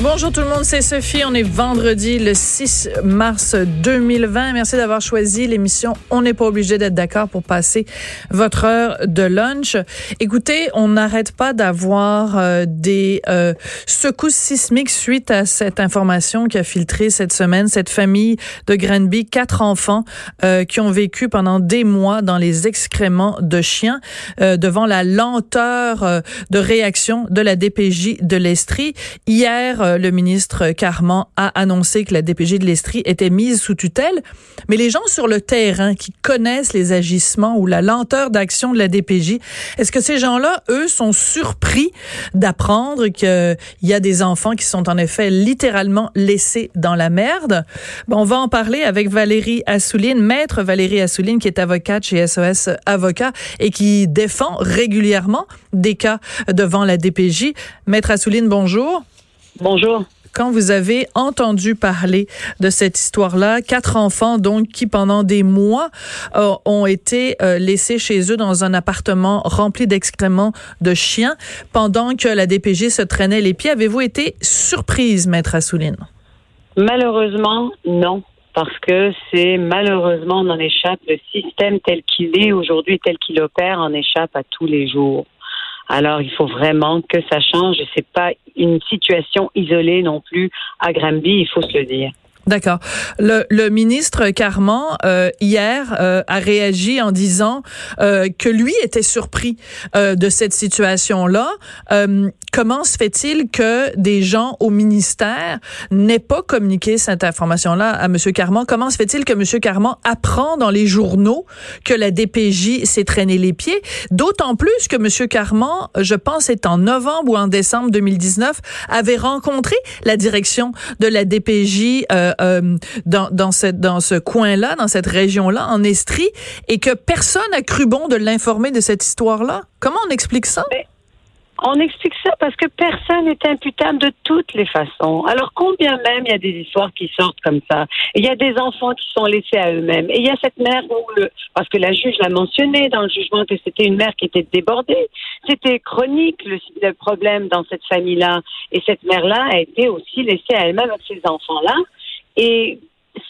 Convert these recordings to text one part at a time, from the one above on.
Bonjour tout le monde, c'est Sophie. On est vendredi le 6 mars 2020. Merci d'avoir choisi l'émission On n'est pas obligé d'être d'accord pour passer votre heure de lunch. Écoutez, on n'arrête pas d'avoir euh, des euh, secousses sismiques suite à cette information qui a filtré cette semaine. Cette famille de Granby, quatre enfants euh, qui ont vécu pendant des mois dans les excréments de chiens devant la lenteur de réaction de la DPJ de l'Estrie. Hier, euh, le ministre Carman a annoncé que la DPG de l'Estrie était mise sous tutelle, mais les gens sur le terrain qui connaissent les agissements ou la lenteur d'action de la DPJ, est-ce que ces gens-là, eux, sont surpris d'apprendre qu'il y a des enfants qui sont en effet littéralement laissés dans la merde? Bon, on va en parler avec Valérie Assouline, maître Valérie Assouline, qui est avocate chez SOS Avocat et qui défend régulièrement des cas devant la DPJ. Maître Assouline, bonjour. Bonjour quand vous avez entendu parler de cette histoire-là, quatre enfants donc qui pendant des mois euh, ont été euh, laissés chez eux dans un appartement rempli d'excréments de chiens pendant que la DPG se traînait les pieds, avez-vous été surprise, maître Assouline? Malheureusement, non. Parce que c'est malheureusement on en échappe. Le système tel qu'il est aujourd'hui, tel qu'il opère, en échappe à tous les jours. Alors, il faut vraiment que ça change c'est pas une situation isolée non plus à Granby, il faut se le dire. D'accord. Le, ministre Carman euh, hier euh, a réagi en disant euh, que lui était surpris euh, de cette situation-là. Comment se fait-il que des gens au ministère n'aient pas communiqué cette information-là à Monsieur Carman? Comment se fait-il que Monsieur Carman apprend dans les journaux que la DPJ s'est traîné les pieds? D'autant plus que Monsieur Carman, je pense, c'est en novembre ou en décembre 2019, avait rencontré la direction de la DPJ. Euh, dans, dans, cette, dans ce coin-là, dans cette région-là, en Estrie, et que personne n'a cru bon de l'informer de cette histoire-là? Comment on explique ça? on explique ça parce que personne n'est imputable de toutes les façons. Alors combien même il y a des histoires qui sortent comme ça? Il y a des enfants qui sont laissés à eux-mêmes. Et il y a cette mère parce que la juge l'a mentionné dans le jugement que c'était une mère qui était débordée. C'était chronique le, le problème dans cette famille-là. Et cette mère-là a été aussi laissée à elle-même avec ses enfants-là. Et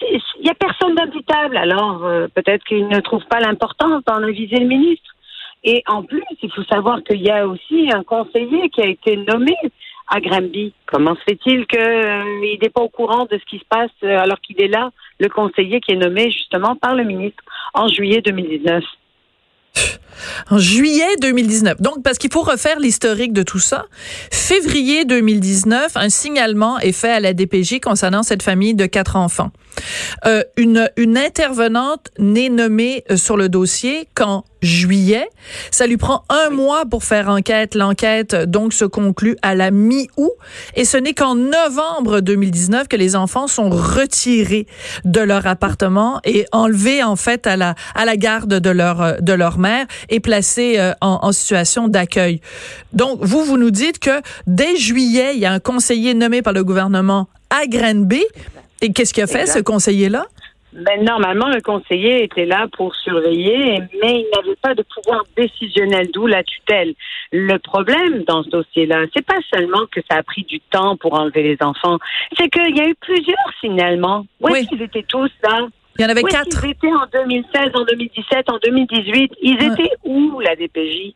il n'y a personne d'imputable. Alors, euh, peut-être qu'il ne trouve pas l'importance d'en aviser le ministre. Et en plus, il faut savoir qu'il y a aussi un conseiller qui a été nommé à Granby. Comment se fait-il qu'il euh, n'est pas au courant de ce qui se passe euh, alors qu'il est là, le conseiller qui est nommé justement par le ministre en juillet 2019? En juillet 2019. Donc, parce qu'il faut refaire l'historique de tout ça. Février 2019, un signalement est fait à la DPJ concernant cette famille de quatre enfants. Euh, une, une intervenante n'est nommée euh, sur le dossier qu'en juillet. Ça lui prend un mois pour faire enquête. L'enquête donc se conclut à la mi-août et ce n'est qu'en novembre 2019 que les enfants sont retirés de leur appartement et enlevés en fait à la à la garde de leur de leur mère et placés euh, en, en situation d'accueil. Donc vous vous nous dites que dès juillet, il y a un conseiller nommé par le gouvernement à Granby et qu'est-ce qu'il a fait, ce conseiller-là? Ben, normalement, le conseiller était là pour surveiller, mais il n'avait pas de pouvoir décisionnel, d'où la tutelle. Le problème dans ce dossier-là, c'est pas seulement que ça a pris du temps pour enlever les enfants, c'est qu'il y a eu plusieurs signalements. Où est-ce qu'ils étaient tous là? Il y en avait quatre. Ils étaient en 2016, en 2017, en 2018. Ils étaient où, la DPJ?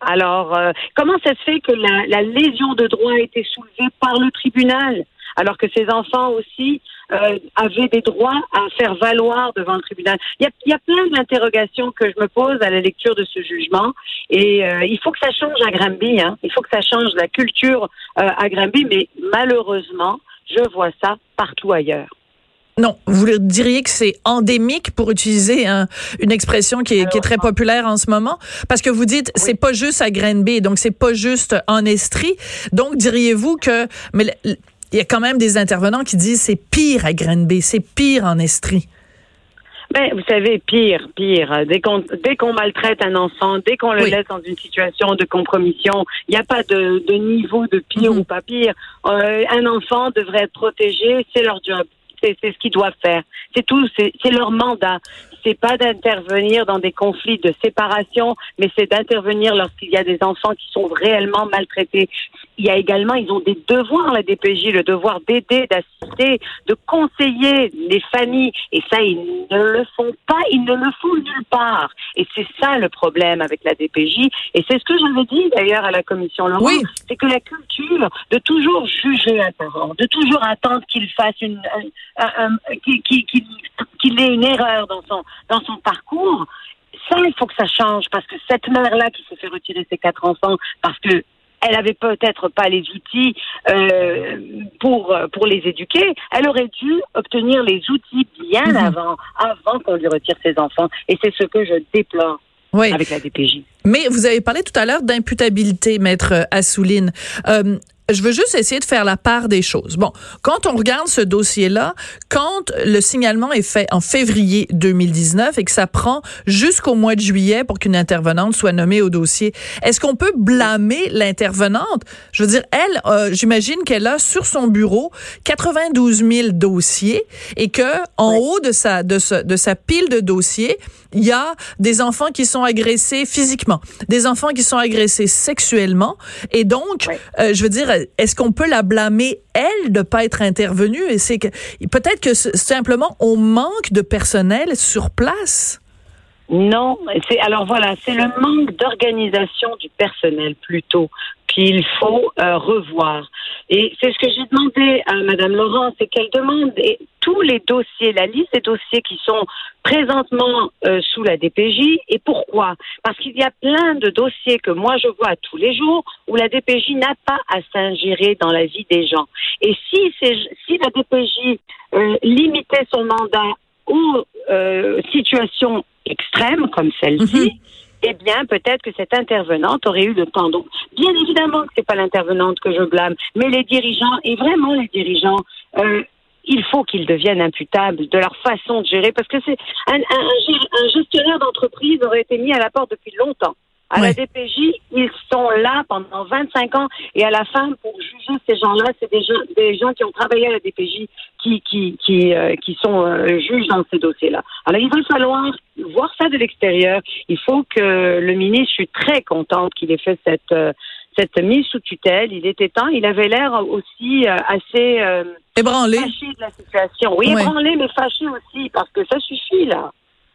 Alors, euh, comment ça se fait que la, la lésion de droit a été soulevée par le tribunal? Alors que ces enfants aussi euh, avaient des droits à faire valoir devant le tribunal. Il y a, il y a plein d'interrogations que je me pose à la lecture de ce jugement et euh, il faut que ça change à Granby. Hein. Il faut que ça change la culture euh, à Granby, mais malheureusement, je vois ça partout ailleurs. Non, vous diriez que c'est endémique pour utiliser une expression qui est, très populaire en ce moment, parce que vous dites c'est pas juste à Granby, donc c'est pas juste en Estrie. Donc diriez-vous que mais il y a quand même des intervenants qui disent c'est pire à Granby, c'est pire en Estrie. Ben, vous savez, pire, pire. Dès qu'on dès qu'on maltraite un enfant, dès qu'on le laisse dans une situation de compromission, il n'y a pas de, de, niveau de pire mhm. ou pas pire. Euh, un enfant devrait être protégé, c'est leur job c'est ce qu'ils doivent faire. C'est tout, c'est leur mandat. C'est pas d'intervenir dans des conflits de séparation, mais c'est d'intervenir lorsqu'il y a des enfants qui sont réellement maltraités. Il y a également, ils ont des devoirs, la DPJ, le devoir d'aider, d'assister, de conseiller les familles. Et ça, ils ne le font pas, ils ne le font nulle part. Et c'est ça le problème avec la DPJ. Et c'est ce que j'avais dit d'ailleurs à la commission Laurent. Oui. C'est que la culture de toujours juger un parent, de toujours attendre qu'il fasse une, qu'il ait une erreur dans son, dans son parcours, ça, il faut que ça change parce que cette mère-là qui s'est fait retirer ses quatre enfants parce que elle avait peut-être pas les outils euh, pour pour les éduquer. Elle aurait dû obtenir les outils bien mhm. avant, avant qu'on lui retire ses enfants. Et c'est ce que je déplore. avec la DPJ. Mais vous avez parlé tout à l'heure d'imputabilité, maître Assouline. Euh, je veux juste essayer de faire la part des choses. Bon, quand on regarde ce dossier-là, quand le signalement est fait en février 2019 et que ça prend jusqu'au mois de juillet pour qu'une intervenante soit nommée au dossier, est-ce qu'on peut blâmer l'intervenante? Je veux dire, elle, euh, j'imagine qu'elle a sur son bureau 92 000 dossiers et que en haut de sa, de, de sa pile de dossiers, il y a des enfants qui sont agressés physiquement, des enfants qui sont agressés sexuellement et donc, euh, je veux dire, est-ce qu'on peut la blâmer, elle, de pas être intervenue? Et c'est que peut-être que simplement on manque de personnel sur place. Non, c'est alors voilà, c'est le manque d'organisation du personnel plutôt qu'il faut euh, revoir. Et c'est ce que j'ai demandé à Madame Laurent, c'est qu'elle demande tous les dossiers, la liste des dossiers qui sont présentement euh, sous la DPJ. Et pourquoi? Parce qu'il y a plein de dossiers que moi je vois tous les jours où la DPJ n'a pas à s'ingérer dans la vie des gens. Et si, si la DPJ euh, limitait son mandat aux situations extrêmes comme celle-ci, mhm eh bien, peut-être que cette intervenante aurait eu le temps. Donc, bien évidemment que c'est pas l'intervenante que je blâme, mais les dirigeants, et vraiment les dirigeants, euh, il faut qu'ils deviennent imputables de leur façon de gérer, parce que c'est un, un, gestionnaire d'entreprise aurait été mis à la porte depuis longtemps. À la DPJ, ils sont là pendant 25 ans et à la fin, pour juger ces gens-là, c'est des gens, des gens qui ont travaillé à la DPJ qui, qui, qui, euh, qui sont euh, juges dans ces dossiers-là. Alors, il va falloir voir ça de l'extérieur. Il faut que le ministre, je suis très contente qu'il ait fait cette, euh, cette mise sous tutelle. Il était temps. Il avait l'air aussi assez ébranlé fâché de la situation. Oui, ébranlé, mais fâché aussi parce que ça suffit là.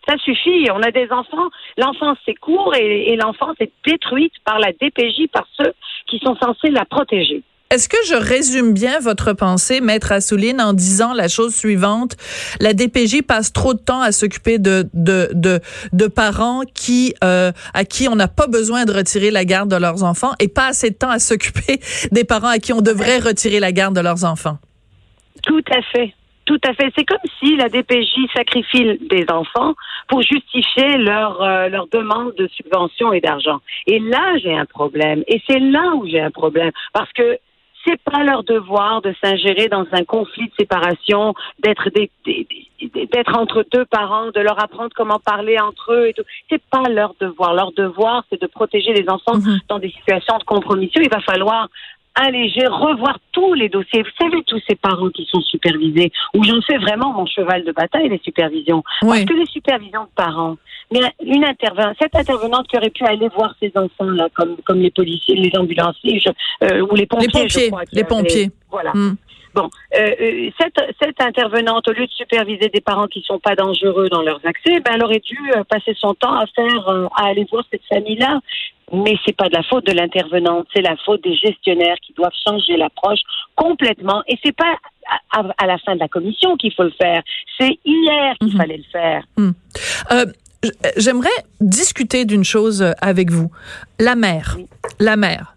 Ça suffit. On a des enfants. L'enfance, c'est court et, et l'enfance est détruite par la DPJ, par ceux qui sont censés la protéger. Est-ce que je résume bien votre pensée, Maître Assouline, en disant la chose suivante? La DPJ passe trop de temps à s'occuper de, de, de, parents qui, euh, à qui on n'a pas besoin de retirer la garde de leurs enfants et pas assez de temps à s'occuper des parents à qui on devrait retirer la garde de leurs enfants. Tout à fait. Tout à fait. C'est comme si la DPJ sacrifie des enfants pour justifier leur, euh, leur demande de subvention et d'argent. Et là, j'ai un problème. Et c'est là où j'ai un problème. Parce que c'est pas leur devoir de s'ingérer dans un conflit de séparation, d'être d'être entre deux parents, de leur apprendre comment parler entre eux et tout. C'est pas leur devoir. Leur devoir, c'est de protéger les enfants mm-hmm. dans des situations de compromission. Il va falloir alléger, revoir tous les dossiers. Vous savez, tous ces parents qui sont supervisés, où j'en fais vraiment mon cheval de bataille, les supervisions. Parce que les supervisions de parents, mais une intervenante, cette intervenante qui aurait pu aller voir ses enfants, là, comme, comme les policiers, les ambulanciers, euh, ou les pompiers, les pompiers, les pompiers. Voilà. Hmm. Bon, euh, euh, cette, cette intervenante, au lieu de superviser des parents qui sont pas dangereux dans leurs accès, ben, elle aurait dû euh, passer son temps à faire, à aller voir cette famille-là. Mais c'est pas de la faute de l'intervenante, c'est la faute des gestionnaires qui doivent changer l'approche complètement. Et c'est pas à, la fin de la commission qu'il faut le faire. C'est hier qu'il mhm. fallait le faire. Mhm. J'aimerais discuter d'une chose avec vous. La mère, la mère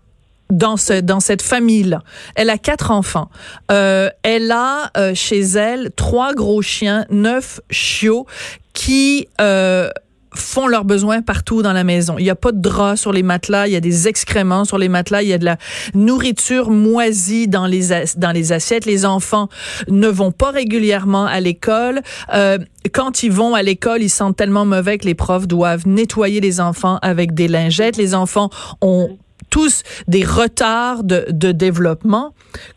dans ce dans cette famille là. Elle a quatre enfants. Euh, elle a euh, chez elle trois gros chiens, neuf chiots qui euh, font leurs besoins partout dans la maison. Il n'y a pas de draps sur les matelas, il y a des excréments sur les matelas, il y a de la nourriture moisie dans les dans les assiettes. Les enfants ne vont pas régulièrement à l'école. Euh, quand ils vont à l'école, ils sentent tellement mauvais que les profs doivent nettoyer les enfants avec des lingettes. Les enfants ont tous des retards de, de développement.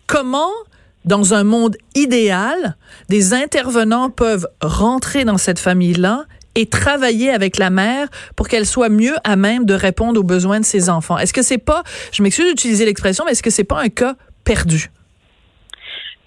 Comment dans un monde idéal, des intervenants peuvent rentrer dans cette famille-là et travailler avec la mère pour qu'elle soit mieux à même de répondre aux besoins de ses enfants. Est-ce que c'est pas, je m'excuse d'utiliser l'expression, mais est-ce que c'est pas un cas perdu?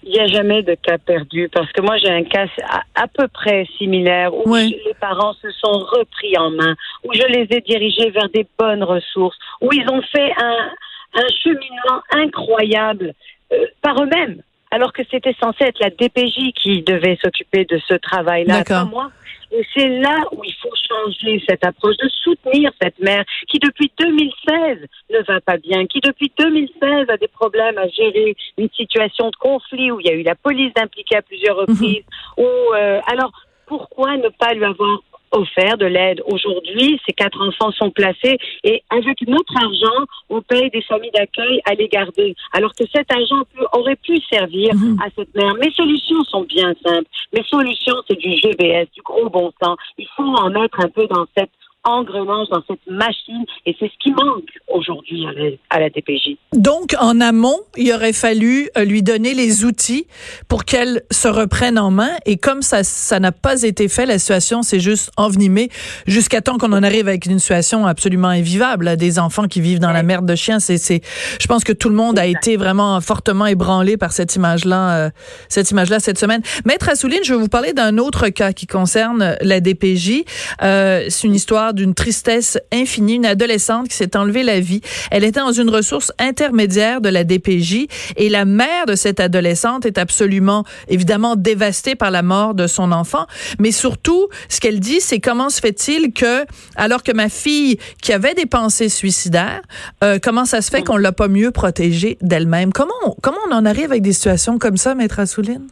Il n'y a jamais de cas perdu parce que moi j'ai un cas à, peu près similaire où les parents se sont repris en main, où je les ai dirigés vers des bonnes ressources, où ils ont fait un, un cheminement incroyable euh, par eux-mêmes, alors que c'était censé être la DPJ qui devait s'occuper de ce travail-là, pas moi. Et c'est là où il faut changer cette approche de soutenir cette mère qui depuis 2016 ne va pas bien, qui depuis 2016 a des problèmes à gérer une situation de conflit où il y a eu la police impliquée à plusieurs mhm. reprises. Où, euh, alors pourquoi ne pas lui avoir offert de l'aide. Aujourd'hui, ces quatre enfants sont placés et avec notre argent, on paye des familles d'accueil à les garder. Alors que cet argent aurait pu servir mhm. à cette mère. Mes solutions sont bien simples. Mes solutions, c'est du GBS, du gros bon sens. Il faut en mettre un peu dans cette engrenage dans cette machine et c'est ce qui manque aujourd'hui à, la DPJ. Donc, en amont, il aurait fallu euh, lui donner les outils pour qu'elle se reprenne en main et comme ça ça n'a pas été fait, la situation s'est juste envenimée jusqu'à temps qu'on en arrive avec une situation absolument invivable, des enfants qui vivent dans la merde de chiens. C'est, c'est, je pense que tout le monde a été vraiment fortement ébranlé par cette image-là, euh, cette image-là cette semaine. Maître Assouline, je vais vous parler d'un autre cas qui concerne la DPJ. Euh, c'est une histoire d'une tristesse infinie, une adolescente qui s'est enlevée la vie. Elle était dans une ressource intermédiaire de la DPJ et la mère de cette adolescente est absolument, évidemment, dévastée par la mort de son enfant. Mais surtout, ce qu'elle dit, c'est comment se fait-il que, alors que ma fille, qui avait des pensées suicidaires, euh, comment ça se fait qu'on l'a pas mieux protégée d'elle-même? Comment, comment on en arrive avec des situations comme ça, Maître Assouline?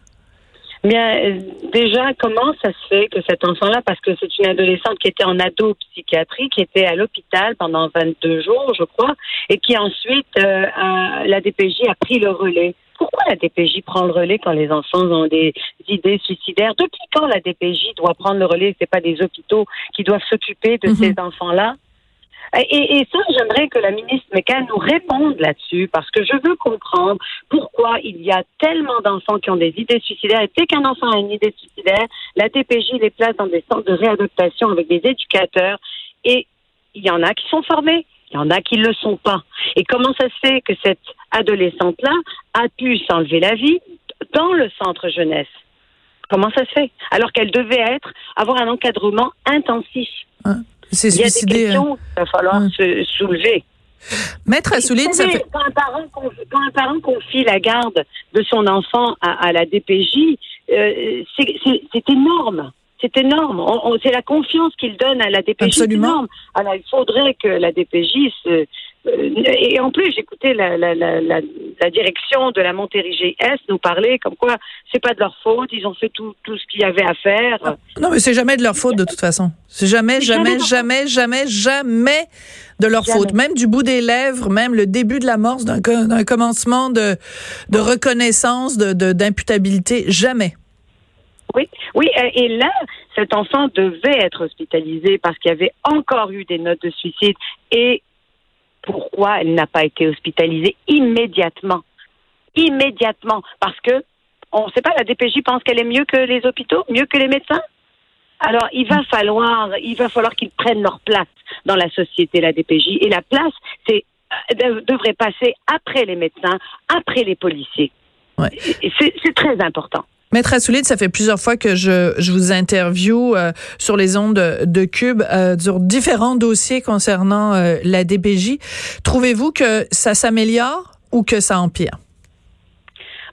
Bien, déjà, comment ça se fait que cet enfant-là, parce que c'est une adolescente qui était en ado psychiatrie, qui était à l'hôpital pendant 22 jours, je crois, et qui ensuite, euh, la DPJ a pris le relais. Pourquoi la DPJ prend le relais quand les enfants ont des idées suicidaires? Depuis quand la DPJ doit prendre le relais? C'est pas des hôpitaux qui doivent s'occuper de mhm. ces enfants-là? Et, ça, j'aimerais que la ministre Mécan nous réponde là-dessus, parce que je veux comprendre pourquoi il y a tellement d'enfants qui ont des idées suicidaires. Et dès qu'un enfant a une idée suicidaire, la TPJ les place dans des centres de réadaptation avec des éducateurs. Et il y en a qui sont formés, il y en a qui ne le sont pas. Et comment ça se fait que cette adolescente-là a pu s'enlever la vie dans le centre jeunesse? Comment ça se fait? Alors qu'elle devait être, avoir un encadrement intensif. Il y a des questions qu'il va falloir se soulever. Maître Assouline, ça fait... quand, un parent, quand un parent confie la garde de son enfant à, la DPJ, euh, c'est énorme. C'est énorme. C'est la confiance qu'il donne à la DPJ. Absolument. Énorme. Alors, il faudrait que la DPJ se, euh, et en plus, j'écoutais la, la, la, la, direction de la Montérégie Est nous parler comme quoi c'est pas de leur faute, ils ont fait tout, tout ce qu'il y avait à faire. Non, mais c'est jamais de leur faute de toute façon. C'est jamais, jamais, jamais, jamais, jamais de leur faute. Même du bout des lèvres, même le début de l'amorce d'un commencement de, de reconnaissance, de d'imputabilité, jamais. Oui, oui, et là, cet enfant devait être hospitalisé parce qu'il y avait encore eu des notes de suicide et pourquoi elle n'a pas été hospitalisée immédiatement. Immédiatement. Parce que, on ne sait pas, la DPJ pense qu'elle est mieux que les hôpitaux, mieux que les médecins. Alors, il va falloir, il va falloir qu'ils prennent leur place dans la société, la DPJ. Et la place, c'est, euh, devrait passer après les médecins, après les policiers. Ouais. C'est très important. Maître Assoulide, ça fait plusieurs fois que je, je vous interview euh, sur les ondes de, Cube euh, sur différents dossiers concernant euh, la DPJ. Trouvez-vous que ça s'améliore ou que ça empire?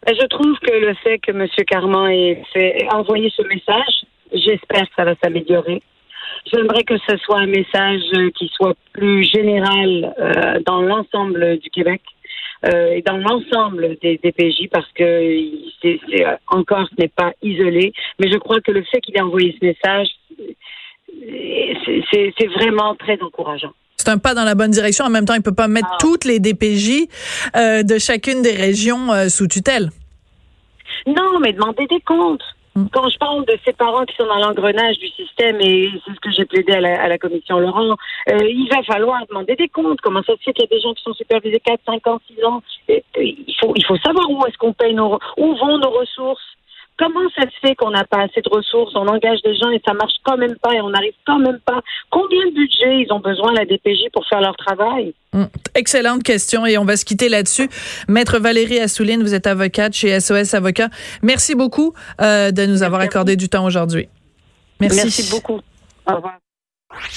Ben, je trouve que le fait que M. Carman ait fait, envoyé ce message, j'espère que ça va s'améliorer. J'aimerais que ce soit un message qui soit plus général dans l'ensemble du Québec euh, et dans l'ensemble des DPJ parce que c'est, encore ce n'est pas isolé. Mais je crois que le fait qu'il ait envoyé ce message, c'est vraiment très encourageant c'est un pas dans la bonne direction. En même temps, il peut pas mettre ah. toutes les DPJ euh, de chacune des régions euh, sous tutelle. Non, mais demander des comptes. Mm. Quand je parle de ces parents qui sont dans l'engrenage du système, et c'est ce que j'ai plaidé à la, commission Laurent, euh, il va falloir demander des comptes. Comment ça se fait qu'il y a des gens qui sont supervisés 4, 5 ans, 6 ans Il faut, il faut savoir où est-ce qu'on paye nos, où vont nos ressources. Comment ça se fait qu'on n'a pas assez de ressources, on engage des gens et ça marche quand même pas et on n'arrive quand même pas Combien de budget ils ont besoin, la DPJ, pour faire leur travail? Hum, Excellente question et on va se quitter là-dessus. Maître Valérie Assouline, vous êtes avocate chez SOS Avocat. Merci beaucoup euh, de nous avoir accordé du temps aujourd'hui. Merci. Merci beaucoup. Au revoir.